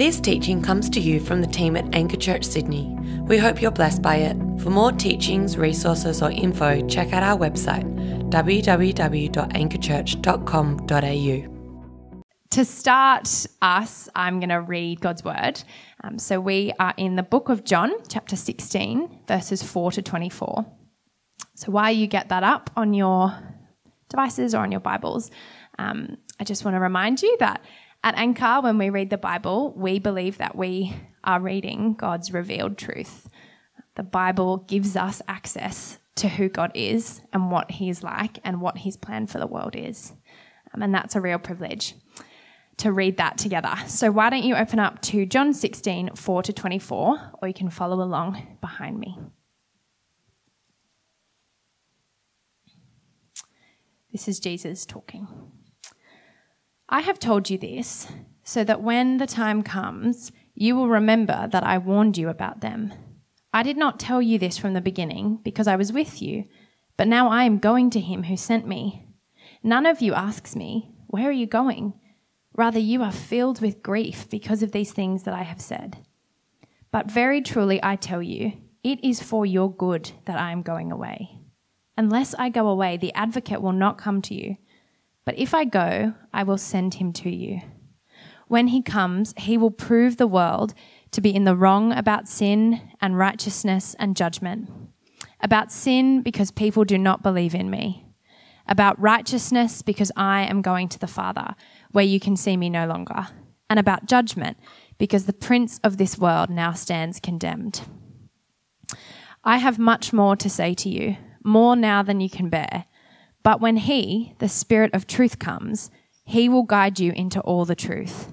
This teaching comes to you from the team at Anchor Church Sydney. We hope you're blessed by it. For more teachings, resources, or info, check out our website www.anchorchurch.com.au. To start us, I'm going to read God's word. Um, so we are in the book of John, chapter 16, verses 4 to 24. So while you get that up on your devices or on your Bibles, um, I just want to remind you that at Anchor, when we read the Bible, we believe that we are reading God's revealed truth. The Bible gives us access to who God is and what He is like and what His plan for the world is. Um, and that's a real privilege to read that together. So why don't you open up to John 16, 4 to 24, or you can follow along behind me. This is Jesus talking. I have told you this so that when the time comes, you will remember that I warned you about them. I did not tell you this from the beginning because I was with you, but now I am going to him who sent me. None of you asks me, Where are you going? Rather, you are filled with grief because of these things that I have said. But very truly I tell you, it is for your good that I am going away. Unless I go away, the advocate will not come to you. But if I go, I will send him to you. When he comes, he will prove the world to be in the wrong about sin and righteousness and judgment. About sin, because people do not believe in me. About righteousness, because I am going to the Father, where you can see me no longer. And about judgment, because the prince of this world now stands condemned. I have much more to say to you, more now than you can bear. But when He, the Spirit of truth, comes, He will guide you into all the truth.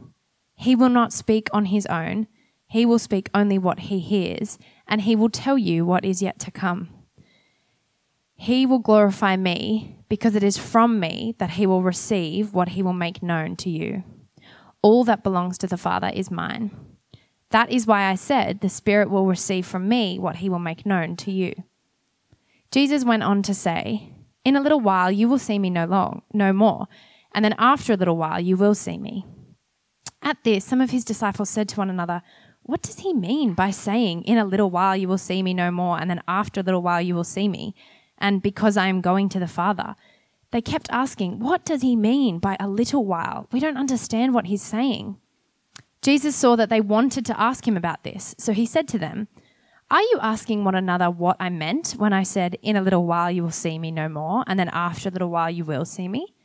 He will not speak on His own, He will speak only what He hears, and He will tell you what is yet to come. He will glorify me, because it is from me that He will receive what He will make known to you. All that belongs to the Father is mine. That is why I said, The Spirit will receive from me what He will make known to you. Jesus went on to say, in a little while you will see me no long, no more, and then after a little while you will see me. At this, some of his disciples said to one another, What does he mean by saying, In a little while you will see me no more, and then after a little while you will see me, and because I am going to the Father? They kept asking, What does he mean by a little while? We don't understand what he's saying. Jesus saw that they wanted to ask him about this, so he said to them, are you asking one another what I meant when I said, In a little while you will see me no more, and then after a little while you will see me?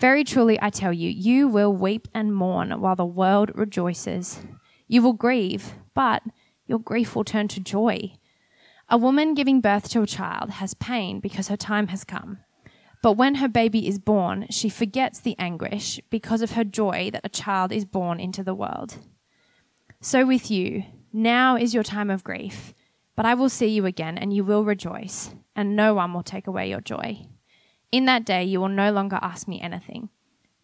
Very truly I tell you, you will weep and mourn while the world rejoices. You will grieve, but your grief will turn to joy. A woman giving birth to a child has pain because her time has come. But when her baby is born, she forgets the anguish because of her joy that a child is born into the world. So with you, now is your time of grief but I will see you again, and you will rejoice, and no one will take away your joy. In that day you will no longer ask me anything.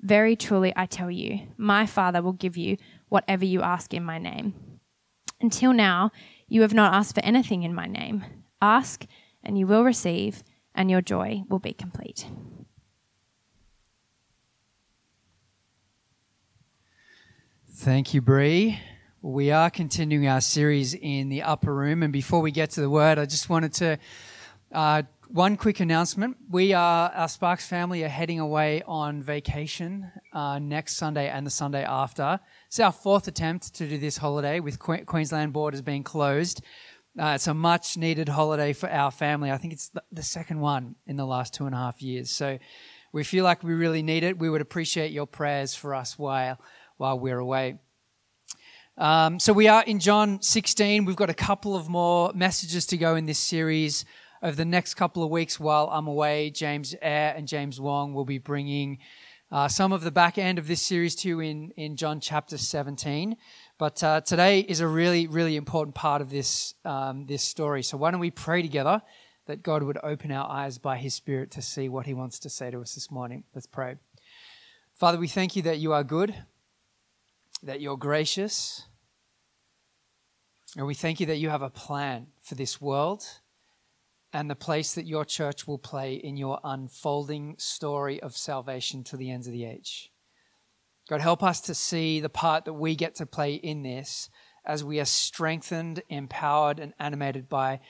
Very truly I tell you, my Father will give you whatever you ask in my name. Until now, you have not asked for anything in my name. Ask, and you will receive, and your joy will be complete. Thank you, Bree. We are continuing our series in the upper room. And before we get to the word, I just wanted to, uh, one quick announcement. We are, our Sparks family are heading away on vacation uh, next Sunday and the Sunday after. It's our fourth attempt to do this holiday with que- Queensland borders being closed. Uh, it's a much needed holiday for our family. I think it's the, the second one in the last two and a half years. So we feel like we really need it. We would appreciate your prayers for us while, while we're away. Um, so we are in John 16. We've got a couple of more messages to go in this series. Over the next couple of weeks while I'm away, James Eyre and James Wong will be bringing uh, some of the back end of this series to you in, in John chapter 17. But uh, today is a really, really important part of this, um, this story. So why don't we pray together that God would open our eyes by his Spirit to see what he wants to say to us this morning? Let's pray. Father, we thank you that you are good that you're gracious. And we thank you that you have a plan for this world and the place that your church will play in your unfolding story of salvation to the ends of the age. God, help us to see the part that we get to play in this as we are strengthened, empowered, and animated by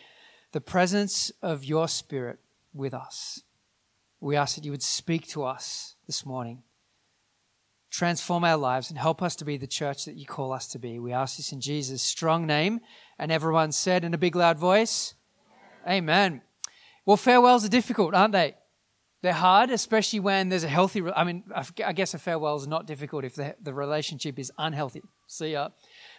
the presence of your Spirit with us. We ask that you would speak to us this morning, transform our lives, and help us to be the church that you call us to be. We ask this in Jesus' strong name. And everyone said in a big loud voice, Amen. Amen. Well, farewells are difficult, aren't they? They're hard, especially when there's a healthy. I mean, I guess a farewell is not difficult if the, the relationship is unhealthy. See ya.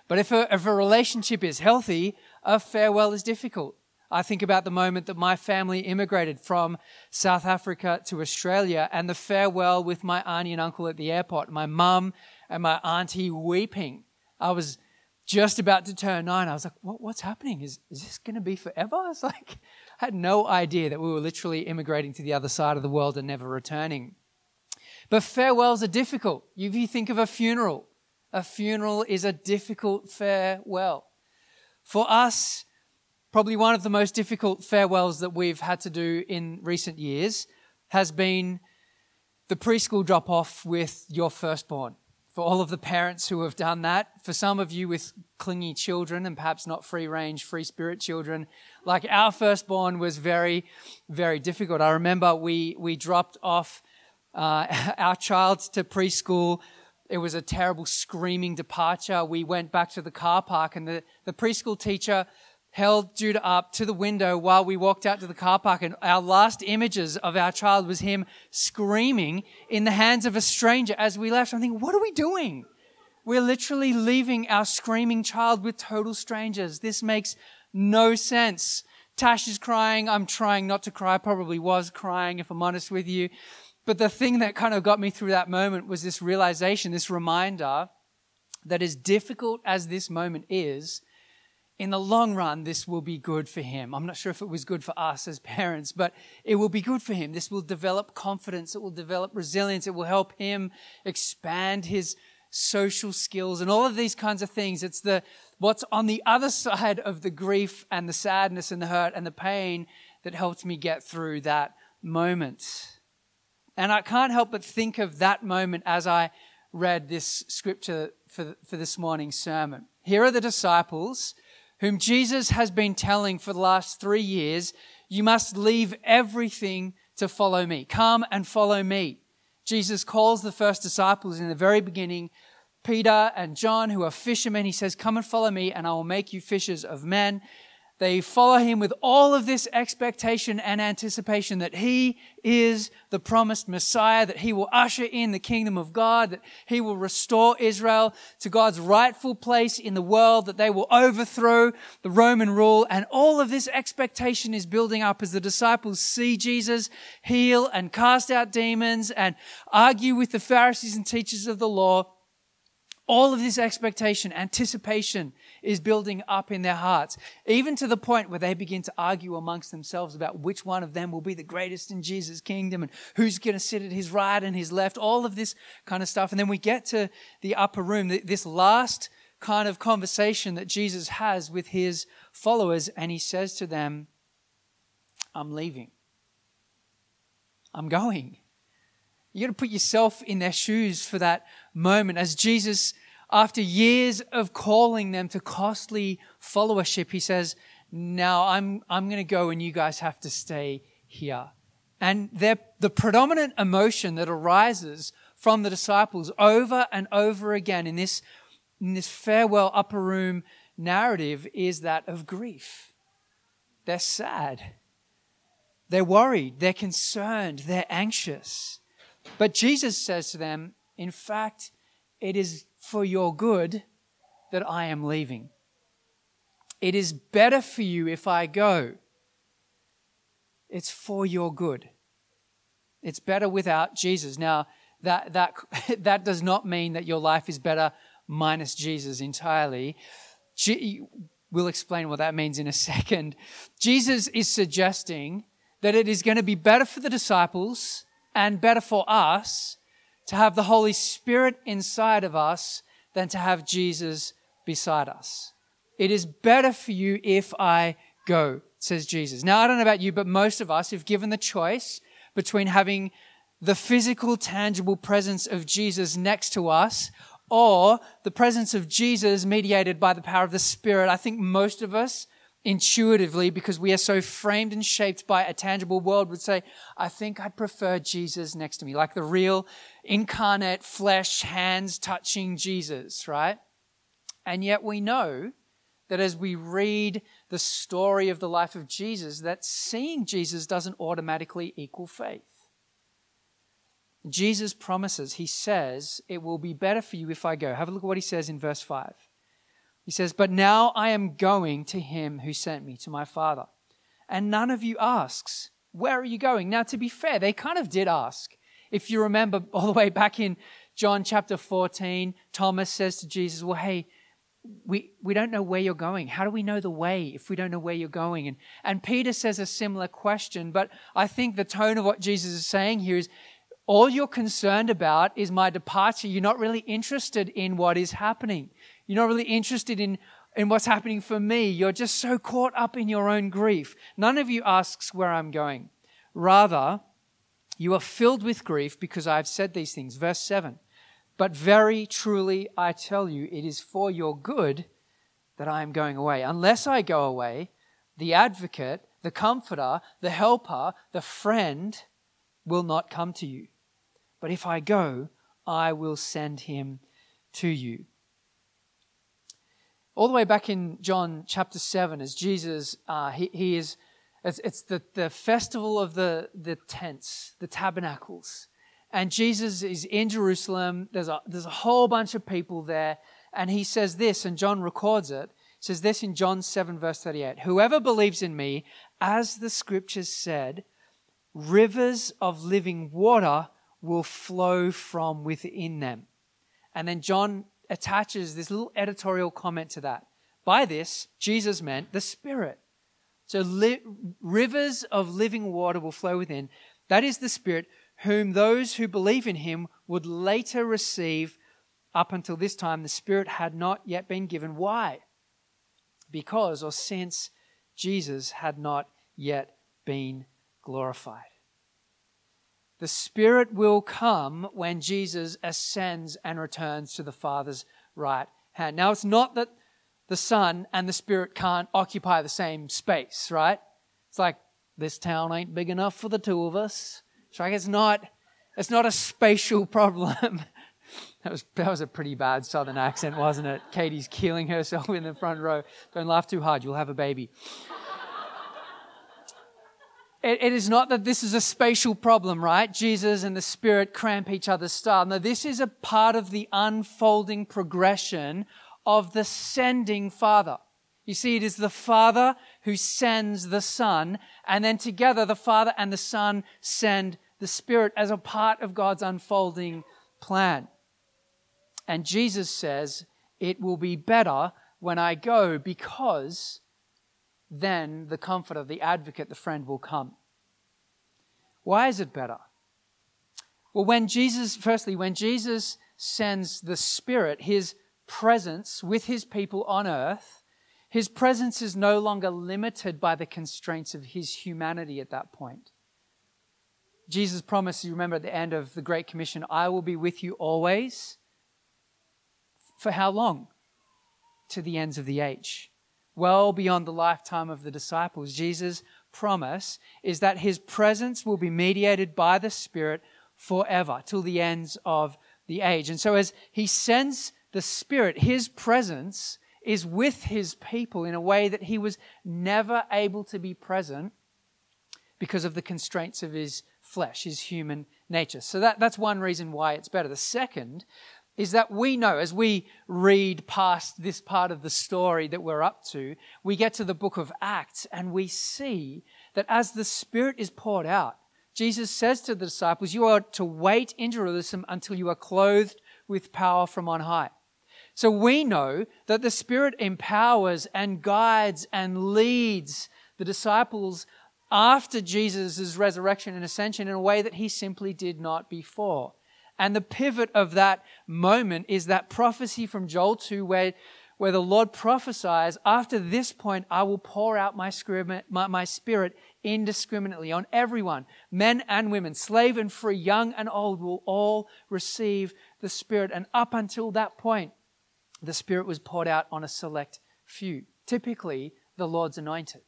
But if a, if a relationship is healthy, a farewell is difficult. I think about the moment that my family immigrated from South Africa to Australia and the farewell with my auntie and uncle at the airport, my mum and my auntie weeping. I was just about to turn nine. I was like, what, what's happening? Is, is this going to be forever? I was like, I had no idea that we were literally immigrating to the other side of the world and never returning. But farewells are difficult. If you think of a funeral, a funeral is a difficult farewell. For us, probably one of the most difficult farewells that we've had to do in recent years has been the preschool drop off with your firstborn. For all of the parents who have done that, for some of you with clingy children and perhaps not free range, free spirit children, like our firstborn was very, very difficult. I remember we, we dropped off uh, our child to preschool. It was a terrible screaming departure. We went back to the car park and the, the preschool teacher held Judah up to the window while we walked out to the car park and our last images of our child was him screaming in the hands of a stranger as we left. I'm thinking, what are we doing? We're literally leaving our screaming child with total strangers. This makes no sense. Tash is crying. I'm trying not to cry. Probably was crying if I'm honest with you. But the thing that kind of got me through that moment was this realization, this reminder that as difficult as this moment is, in the long run, this will be good for him. I'm not sure if it was good for us as parents, but it will be good for him. This will develop confidence. It will develop resilience. It will help him expand his social skills and all of these kinds of things. It's the, what's on the other side of the grief and the sadness and the hurt and the pain that helped me get through that moment. And I can't help but think of that moment as I read this scripture for, for this morning's sermon. Here are the disciples whom Jesus has been telling for the last three years, you must leave everything to follow me. Come and follow me. Jesus calls the first disciples in the very beginning, Peter and John, who are fishermen. He says, Come and follow me, and I will make you fishers of men. They follow him with all of this expectation and anticipation that he is the promised Messiah, that he will usher in the kingdom of God, that he will restore Israel to God's rightful place in the world, that they will overthrow the Roman rule. And all of this expectation is building up as the disciples see Jesus heal and cast out demons and argue with the Pharisees and teachers of the law. All of this expectation, anticipation is building up in their hearts, even to the point where they begin to argue amongst themselves about which one of them will be the greatest in Jesus' kingdom and who's going to sit at his right and his left, all of this kind of stuff. And then we get to the upper room, this last kind of conversation that Jesus has with his followers, and he says to them, I'm leaving. I'm going. You got to put yourself in their shoes for that moment as Jesus after years of calling them to costly followership, he says, Now I'm, I'm going to go and you guys have to stay here. And the predominant emotion that arises from the disciples over and over again in this, in this farewell upper room narrative is that of grief. They're sad. They're worried. They're concerned. They're anxious. But Jesus says to them, in fact, it is for your good that I am leaving. It is better for you if I go. It's for your good. It's better without Jesus. Now, that, that, that does not mean that your life is better minus Jesus entirely. We'll explain what that means in a second. Jesus is suggesting that it is going to be better for the disciples and better for us to have the Holy Spirit inside of us than to have Jesus beside us. It is better for you if I go, says Jesus. Now, I don't know about you, but most of us, if given the choice between having the physical, tangible presence of Jesus next to us or the presence of Jesus mediated by the power of the Spirit. I think most of us intuitively, because we are so framed and shaped by a tangible world, would say, I think I'd prefer Jesus next to me, like the real incarnate flesh, hands touching Jesus, right? And yet we know that as we read the story of the life of Jesus, that seeing Jesus doesn't automatically equal faith. Jesus promises, he says, it will be better for you if I go. Have a look at what he says in verse 5. He says, But now I am going to him who sent me, to my Father. And none of you asks, Where are you going? Now, to be fair, they kind of did ask. If you remember all the way back in John chapter 14, Thomas says to Jesus, Well, hey, we, we don't know where you're going. How do we know the way if we don't know where you're going? And, and Peter says a similar question, but I think the tone of what Jesus is saying here is all you're concerned about is my departure. You're not really interested in what is happening. You're not really interested in, in what's happening for me. You're just so caught up in your own grief. None of you asks where I'm going. Rather, you are filled with grief because I've said these things. Verse 7. But very truly I tell you, it is for your good that I am going away. Unless I go away, the advocate, the comforter, the helper, the friend will not come to you. But if I go, I will send him to you. All the way back in John chapter 7, as Jesus, uh, he, he is, it's, it's the, the festival of the, the tents, the tabernacles. And Jesus is in Jerusalem. There's a, there's a whole bunch of people there. And he says this, and John records it. Says this in John 7, verse 38 Whoever believes in me, as the scriptures said, rivers of living water will flow from within them. And then John attaches this little editorial comment to that. By this, Jesus meant the Spirit. So li- rivers of living water will flow within. That is the Spirit whom those who believe in him would later receive. Up until this time, the Spirit had not yet been given. Why? Because or since Jesus had not yet been glorified. The Spirit will come when Jesus ascends and returns to the Father's right hand. Now, it's not that the Son and the Spirit can't occupy the same space, right? It's like this town ain't big enough for the two of us. It's like it's not, it's not a spatial problem. that was that was a pretty bad southern accent, wasn't it? Katie's killing herself in the front row. Don't laugh too hard, you'll have a baby it, it is not that this is a spatial problem, right? Jesus and the Spirit cramp each other's style. No, this is a part of the unfolding progression of the sending Father. You see, it is the Father who sends the Son, and then together the Father and the Son send the Spirit as a part of God's unfolding plan. And Jesus says, It will be better when I go because then the comforter, the advocate, the friend will come. Why is it better? Well, when Jesus, firstly, when Jesus sends the Spirit, his presence with his people on earth, his presence is no longer limited by the constraints of his humanity at that point. Jesus promised, you remember at the end of the Great Commission, I will be with you always. For how long? To the ends of the age well beyond the lifetime of the disciples. Jesus' promise is that his presence will be mediated by the Spirit forever till the ends of the age. And so, as he sends the Spirit, his presence is with his people in a way that he was never able to be present because of the constraints of his flesh, his human nature. So that, that's one reason why it's better. The second is that we know as we read past this part of the story that we're up to, we get to the book of Acts and we see that as the Spirit is poured out, Jesus says to the disciples, You are to wait in Jerusalem until you are clothed with power from on high. So we know that the Spirit empowers and guides and leads the disciples after Jesus' resurrection and ascension in a way that he simply did not before. And the pivot of that moment is that prophecy from Joel 2 where, where the Lord prophesies, After this point, I will pour out my spirit, my, my spirit indiscriminately on everyone, men and women, slave and free, young and old, will all receive the Spirit. And up until that point, the Spirit was poured out on a select few, typically the Lord's anointed.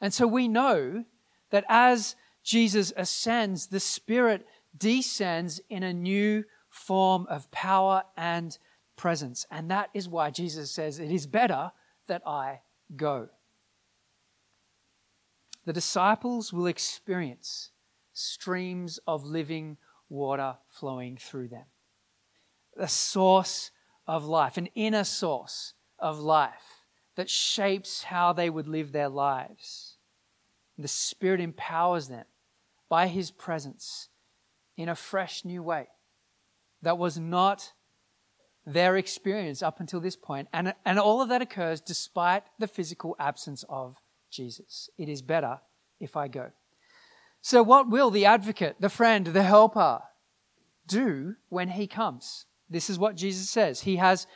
And so we know that as Jesus ascends, the Spirit descends in a new form of power and presence. And that is why Jesus says, It is better that I go. The disciples will experience streams of living water flowing through them. The source of life, an inner source of life that shapes how they would live their lives. The Spirit empowers them by His presence in a fresh new way that was not their experience up until this point. And, and all of that occurs despite the physical absence of Jesus. It is better if I go. So, what will the advocate, the friend, the helper do when he comes? This is what Jesus says. He has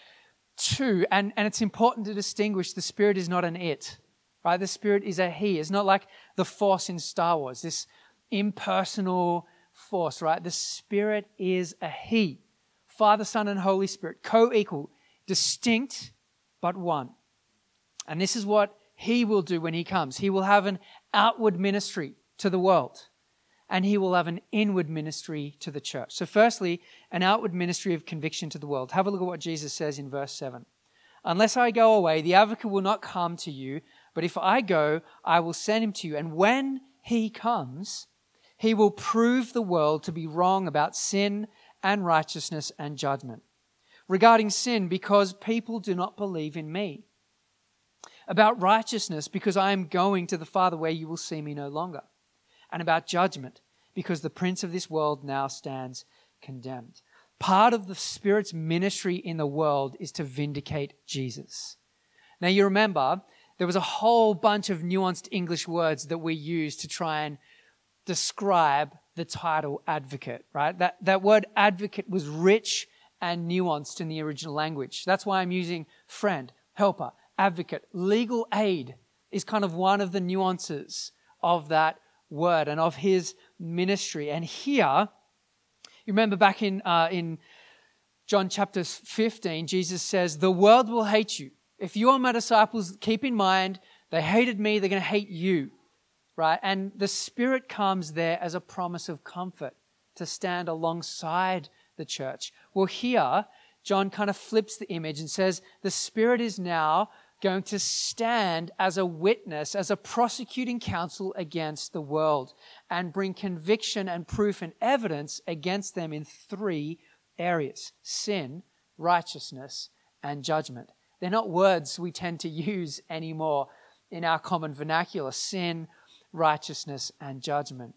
two, and, and it's important to distinguish the Spirit is not an it, right? The Spirit is a He. It's not like the Force in Star Wars, this impersonal force, right? The Spirit is a He. Father, Son, and Holy Spirit, co equal, distinct, but one. And this is what He will do when He comes. He will have an outward ministry to the world, and He will have an inward ministry to the church. So, firstly, an outward ministry of conviction to the world. Have a look at what Jesus says in verse 7. Unless I go away, the advocate will not come to you, but if I go, I will send him to you. And when he comes, he will prove the world to be wrong about sin and righteousness and judgment. Regarding sin, because people do not believe in me. About righteousness, because I am going to the Father where you will see me no longer. And about judgment, because the prince of this world now stands condemned. Part of the Spirit's ministry in the world is to vindicate Jesus. Now, you remember, there was a whole bunch of nuanced English words that we used to try and describe the title advocate, right? That, that word advocate was rich and nuanced in the original language. That's why I'm using friend, helper, advocate. Legal aid is kind of one of the nuances of that word and of his ministry. And here, you remember back in, uh, in John chapter 15, Jesus says, The world will hate you. If you are my disciples, keep in mind, they hated me, they're going to hate you right? And the Spirit comes there as a promise of comfort to stand alongside the church. Well, here, John kind of flips the image and says the Spirit is now going to stand as a witness, as a prosecuting counsel against the world and bring conviction and proof and evidence against them in three areas sin, righteousness, and judgment. They're not words we tend to use anymore in our common vernacular sin, righteousness, and judgment.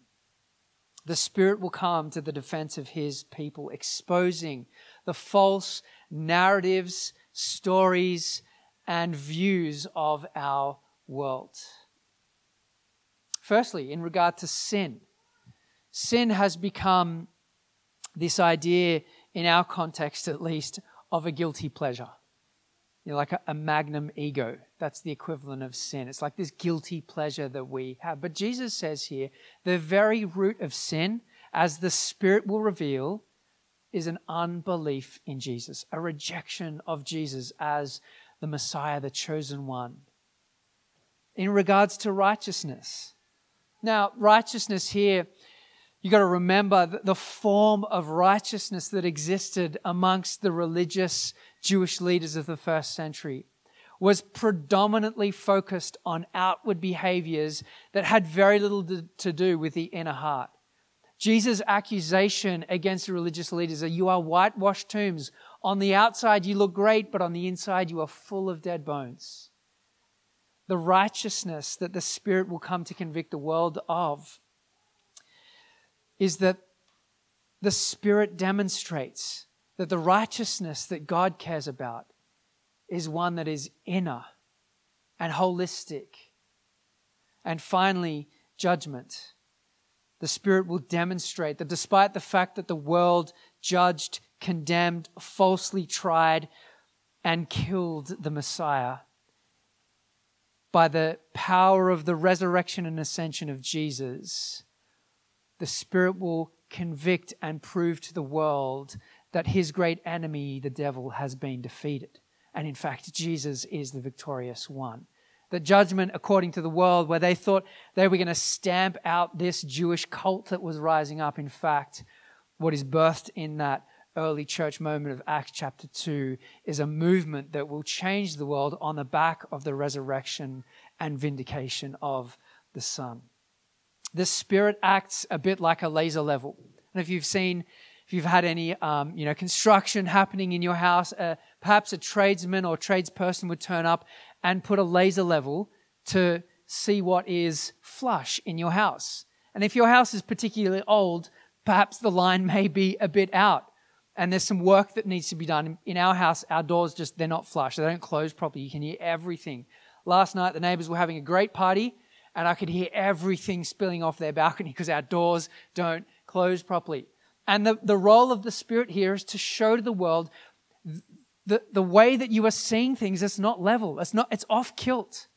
The Spirit will come to the defense of His people, exposing the false narratives, stories, and views of our world. Firstly, in regard to sin, sin has become this idea, in our context at least, of a guilty pleasure you know, like a, a, magnum ego. That's the equivalent of sin. It's like this guilty pleasure that we have. But Jesus says here, the very root of sin, as the Spirit will reveal, is an unbelief in Jesus, a rejection of Jesus as the Messiah, the chosen one. In regards to righteousness, now, righteousness here, you've got to remember the form of righteousness that existed amongst the religious Jewish leaders of the first century was predominantly focused on outward behaviors that had very little to do with the inner heart. Jesus' accusation against the religious leaders are you are whitewashed tombs. On the outside, you look great, but on the inside, you are full of dead bones. The righteousness that the Spirit will come to convict the world of is that the Spirit demonstrates that the righteousness that God cares about is one that is inner and holistic. And finally, judgment. The Spirit will demonstrate that despite the fact that the world judged, condemned, falsely tried, and killed the Messiah, by the power of the resurrection and ascension of Jesus, the Spirit will convict and prove to the world that his great enemy, the devil, has been defeated. And in fact, Jesus is the victorious one. The judgment, according to the world, where they thought they were going to stamp out this Jewish cult that was rising up, in fact, what is birthed in that early church moment of Acts chapter 2 is a movement that will change the world on the back of the resurrection and vindication of the Son. The Spirit acts a bit like a laser level. And if you've seen, if you've had any, um, you know, construction happening in your house, uh, perhaps a tradesman or tradesperson would turn up and put a laser level to see what is flush in your house. And if your house is particularly old, perhaps the line may be a bit out and there's some work that needs to be done. In our house, our doors just, they're not flush. They don't close properly. You can hear everything. Last night, the neighbors were having a great party, and I could hear everything spilling off their balcony because our doors don't close properly. And the, the role of the Spirit here is to show to the world the, the way that you are seeing things, it's not level. It's not, it's off kilt.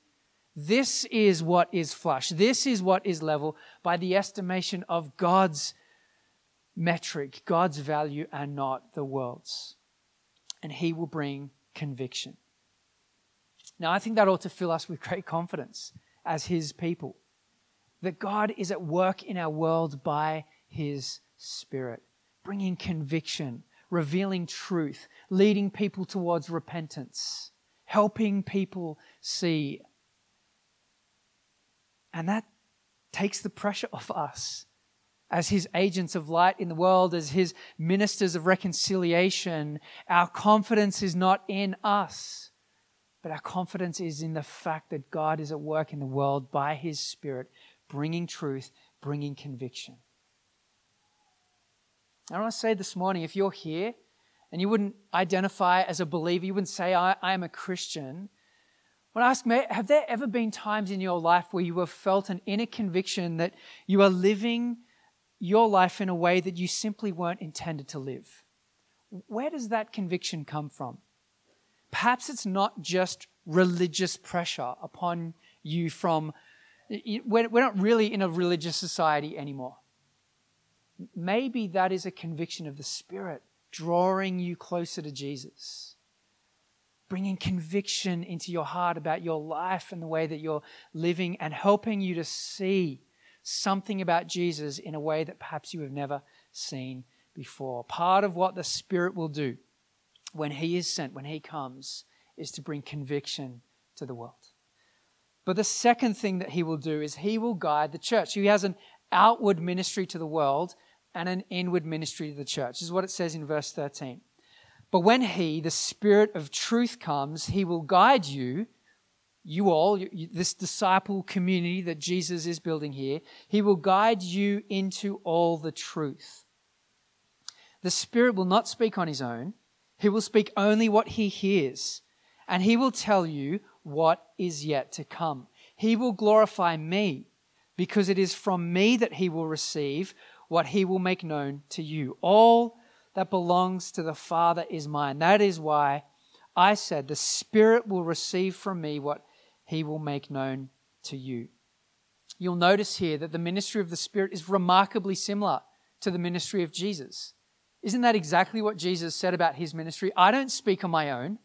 This is what is flush. This is what is level by the estimation of God's metric, God's value and not the world's. And He will bring conviction. Now, I think that ought to fill us with great confidence as His people that God is at work in our world by His Spirit, bringing conviction, revealing truth, leading people towards repentance, helping people see. And that takes the pressure off us as his agents of light in the world, as his ministers of reconciliation, our confidence is not in us, but our confidence is in the fact that God is at work in the world by his Spirit, bringing truth, bringing conviction. I want to say this morning if you're here and you wouldn't identify as a believer, you wouldn't say, I, I am a Christian. I want to ask, have there ever been times in your life where you have felt an inner conviction that you are living your life in a way that you simply weren't intended to live. Where does that conviction come from? Perhaps it's not just religious pressure upon you from, we're not really in a religious society anymore. Maybe that is a conviction of the Spirit drawing you closer to Jesus, bringing conviction into your heart about your life and the way that you're living, and helping you to see something about Jesus in a way that perhaps you have never seen before. Part of what the Spirit will do when He is sent, when He comes, is to bring conviction to the world. But the second thing that He will do is He will guide the church. He has an outward ministry to the world and an inward ministry to the church. This is what it says in verse 13. But when He, the Spirit of truth, comes, He will guide you you all, this disciple community that Jesus is building here, he will guide you into all the truth. The Spirit will not speak on his own, he will speak only what he hears, and he will tell you what is yet to come. He will glorify me, because it is from me that he will receive what he will make known to you. All that belongs to the Father is mine. That is why I said, The Spirit will receive from me what he will make known to you. You'll notice here that the ministry of the Spirit is remarkably similar to the ministry of Jesus. Isn't that exactly what Jesus said about his ministry? I don't speak on my own,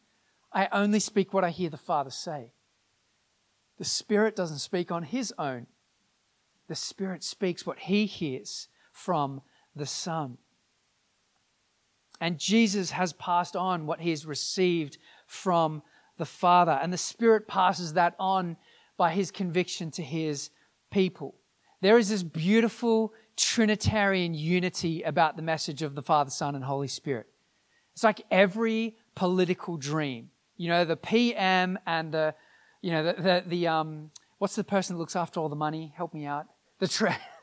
I only speak what I hear the Father say. The Spirit doesn't speak on his own, the Spirit speaks what he hears from the Son. And Jesus has passed on what he has received from the Father. And the Spirit passes that on by his conviction to his people. There is this beautiful Trinitarian unity about the message of the Father, Son, and Holy Spirit. It's like every political dream. You know, the PM and the, you know, the, the, the um, what's the person that looks after all the money? Help me out. The tre-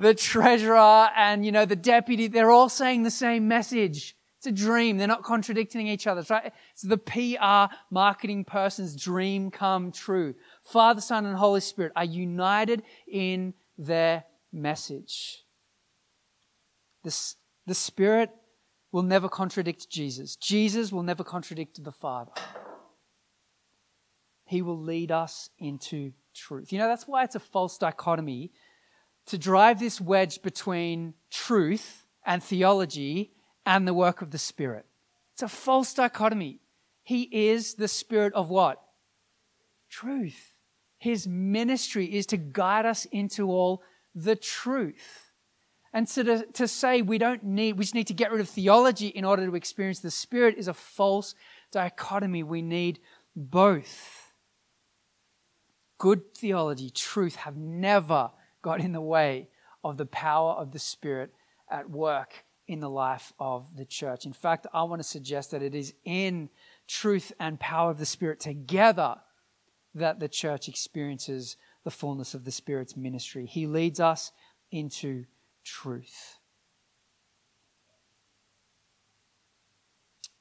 the treasurer and, you know, the deputy, they're all saying the same message. It's a dream. They're not contradicting each other. It's, right? it's the PR marketing person's dream come true. Father, Son, and Holy Spirit are united in their message. The, the Spirit will never contradict Jesus. Jesus will never contradict the Father. He will lead us into truth. You know, that's why it's a false dichotomy to drive this wedge between truth and theology and the work of the Spirit. It's a false dichotomy. He is the Spirit of what? Truth. His ministry is to guide us into all the truth. And so to, to say we don't need, we just need to get rid of theology in order to experience the Spirit is a false dichotomy. We need both. Good theology, truth have never got in the way of the power of the Spirit at work in the life of the church. In fact, I want to suggest that it is in truth and power of the Spirit together that the church experiences the fullness of the Spirit's ministry. He leads us into truth.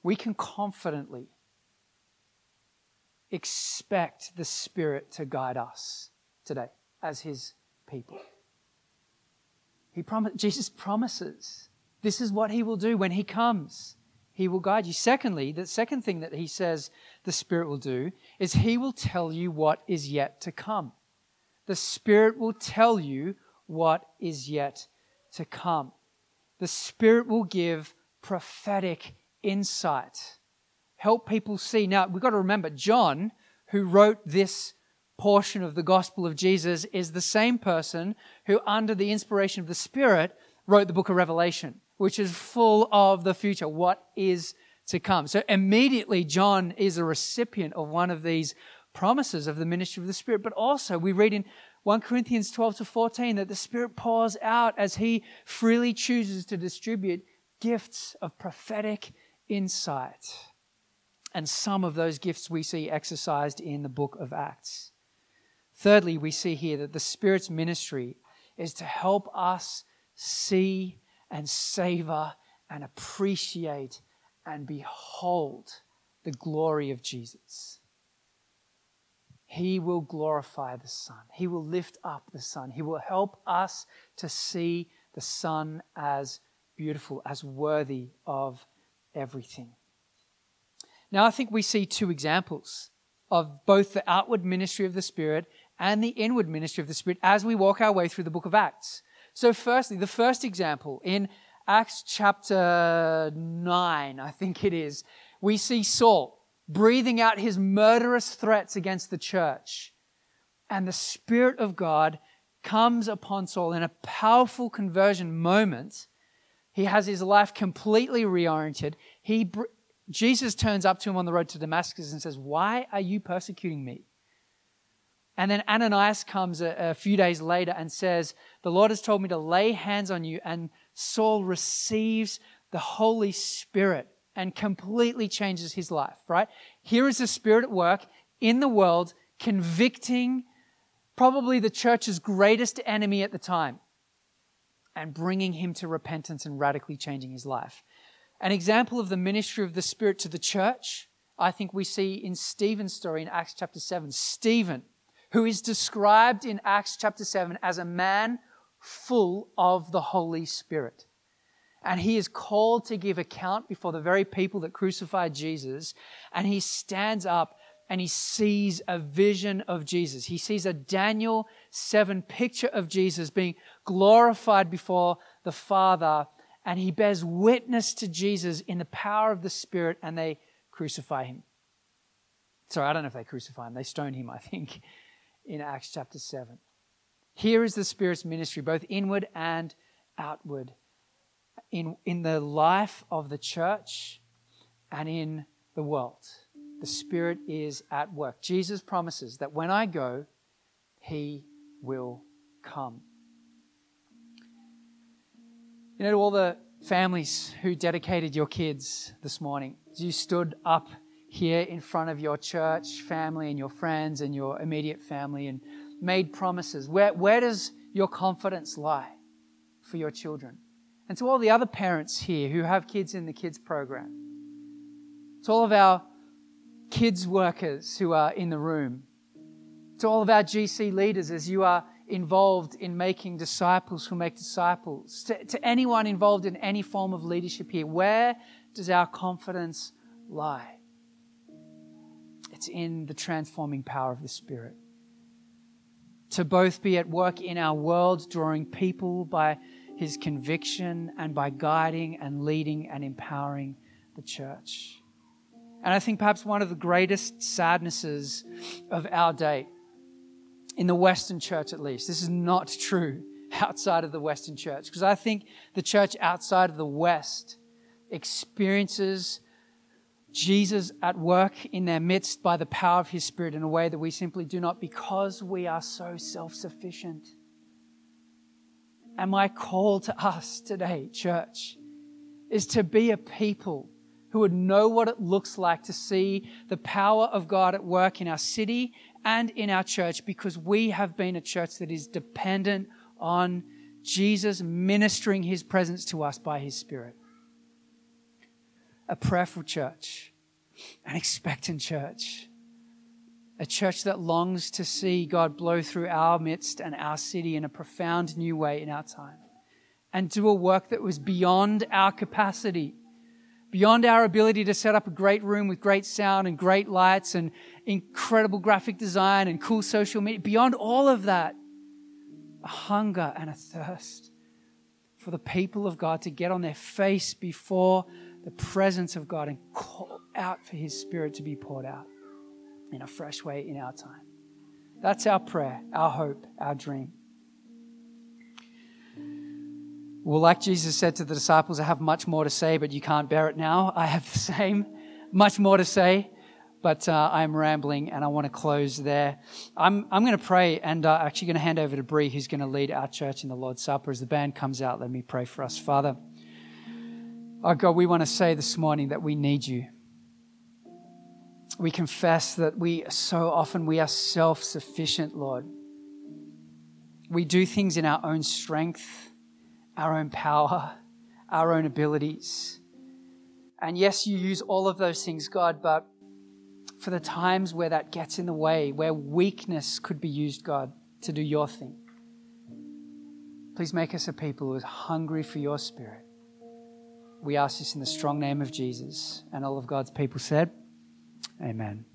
We can confidently expect the Spirit to guide us today as His people. He prom- Jesus promises this is what He will do when He comes. He will guide you. Secondly, the second thing that He says the Spirit will do is He will tell you what is yet to come. The Spirit will tell you what is yet to come. The Spirit will give prophetic insight, help people see. Now, we've got to remember, John, who wrote this portion of the gospel of Jesus, is the same person who, under the inspiration of the Spirit, wrote the book of Revelation, which is full of the future, what is to come. So immediately, John is a recipient of one of these promises of the ministry of the Spirit. But also, we read in 1 Corinthians 12 to 14 that the Spirit pours out as He freely chooses to distribute gifts of prophetic insight. And some of those gifts we see exercised in the book of Acts. Thirdly, we see here that the Spirit's ministry is to help us see and savor and appreciate and behold the glory of Jesus. He will glorify the Son. He will lift up the Son. He will help us to see the Son as beautiful, as worthy of everything. Now, I think we see two examples of both the outward ministry of the Spirit and the inward ministry of the Spirit as we walk our way through the book of Acts. So, firstly, the first example in Acts chapter 9, I think it is, we see Saul breathing out his murderous threats against the church. And the Spirit of God comes upon Saul in a powerful conversion moment. He has his life completely reoriented. He, Jesus turns up to him on the road to Damascus and says, Why are you persecuting me? And then Ananias comes a, a, few days later and says, The Lord has told me to lay hands on you. And Saul receives the Holy Spirit and completely changes his life, right? Here is the Spirit at work in the world, convicting probably the church's greatest enemy at the time and bringing him to repentance and radically changing his life. An example of the ministry of the Spirit to the church, I think we see in Stephen's story in Acts chapter 7. Stephen, who is described in Acts chapter 7 as a man full of the Holy Spirit and he is called to give account before the very people that crucified Jesus. And he stands up and he sees a vision of Jesus. He sees a Daniel 7 picture of Jesus being glorified before the Father. And he bears witness to Jesus in the power of the Spirit and they crucify him. Sorry, I don't know if they crucify him. They stone him, I think, in Acts chapter 7. Here is the Spirit's ministry, both inward and outward in, in the life of the church and in the world. The Spirit is at work. Jesus promises that when I go, He will come. You know, to all the families who dedicated your kids this morning, you stood up here in front of your church family and your friends and your immediate family and made promises. Where, where does your confidence lie for your children? And to all the other parents here who have kids in the kids program, to all of our kids workers who are in the room, to all of our GC leaders as you are involved in making disciples who make disciples, to, to anyone involved in any form of leadership here, where does our confidence lie? It's in the transforming power of the Spirit. To both be at work in our world, drawing people by his conviction and by guiding and leading and empowering the church. And I think perhaps one of the greatest sadnesses of our day, in the Western church at least, this is not true outside of the Western church, because I think the church outside of the West experiences Jesus at work in their midst by the power of his Spirit in a way that we simply do not because we are so self sufficient. And my call to us today, church, is to be a people who would know what it looks like to see the power of God at work in our city and in our church because we have been a church that is dependent on Jesus ministering his presence to us by his Spirit. A prayerful church, an expectant church, a church that longs to see God blow through our midst and our city in a profound new way in our time and do a work that was beyond our capacity beyond our ability to set up a great room with great sound and great lights and incredible graphic design and cool social media, beyond all of that, a hunger and a thirst for the people of God to get on their face before the presence of God and call out for His Spirit to be poured out in a fresh way in our time. That's our prayer, our hope, our dream. Well, like Jesus said to the disciples, I have much more to say, but you can't bear it now. I have the same, much more to say, but uh, I'm rambling and I want to close there. I'm, I'm going to pray and uh, actually going to hand over to Bree, who's going to lead our church in the Lord's Supper. As the band comes out, let me pray for us. Father, oh God, we want to say this morning that we need you. We confess that we so often we are self-sufficient, Lord. We do things in our own strength our own power, our own abilities. And yes, you use all of those things, God, but for the times where that gets in the way, where weakness could be used, God, to do your thing, please make us a people who are hungry for your spirit. We ask this in the strong name of Jesus. And all of God's people said, Amen.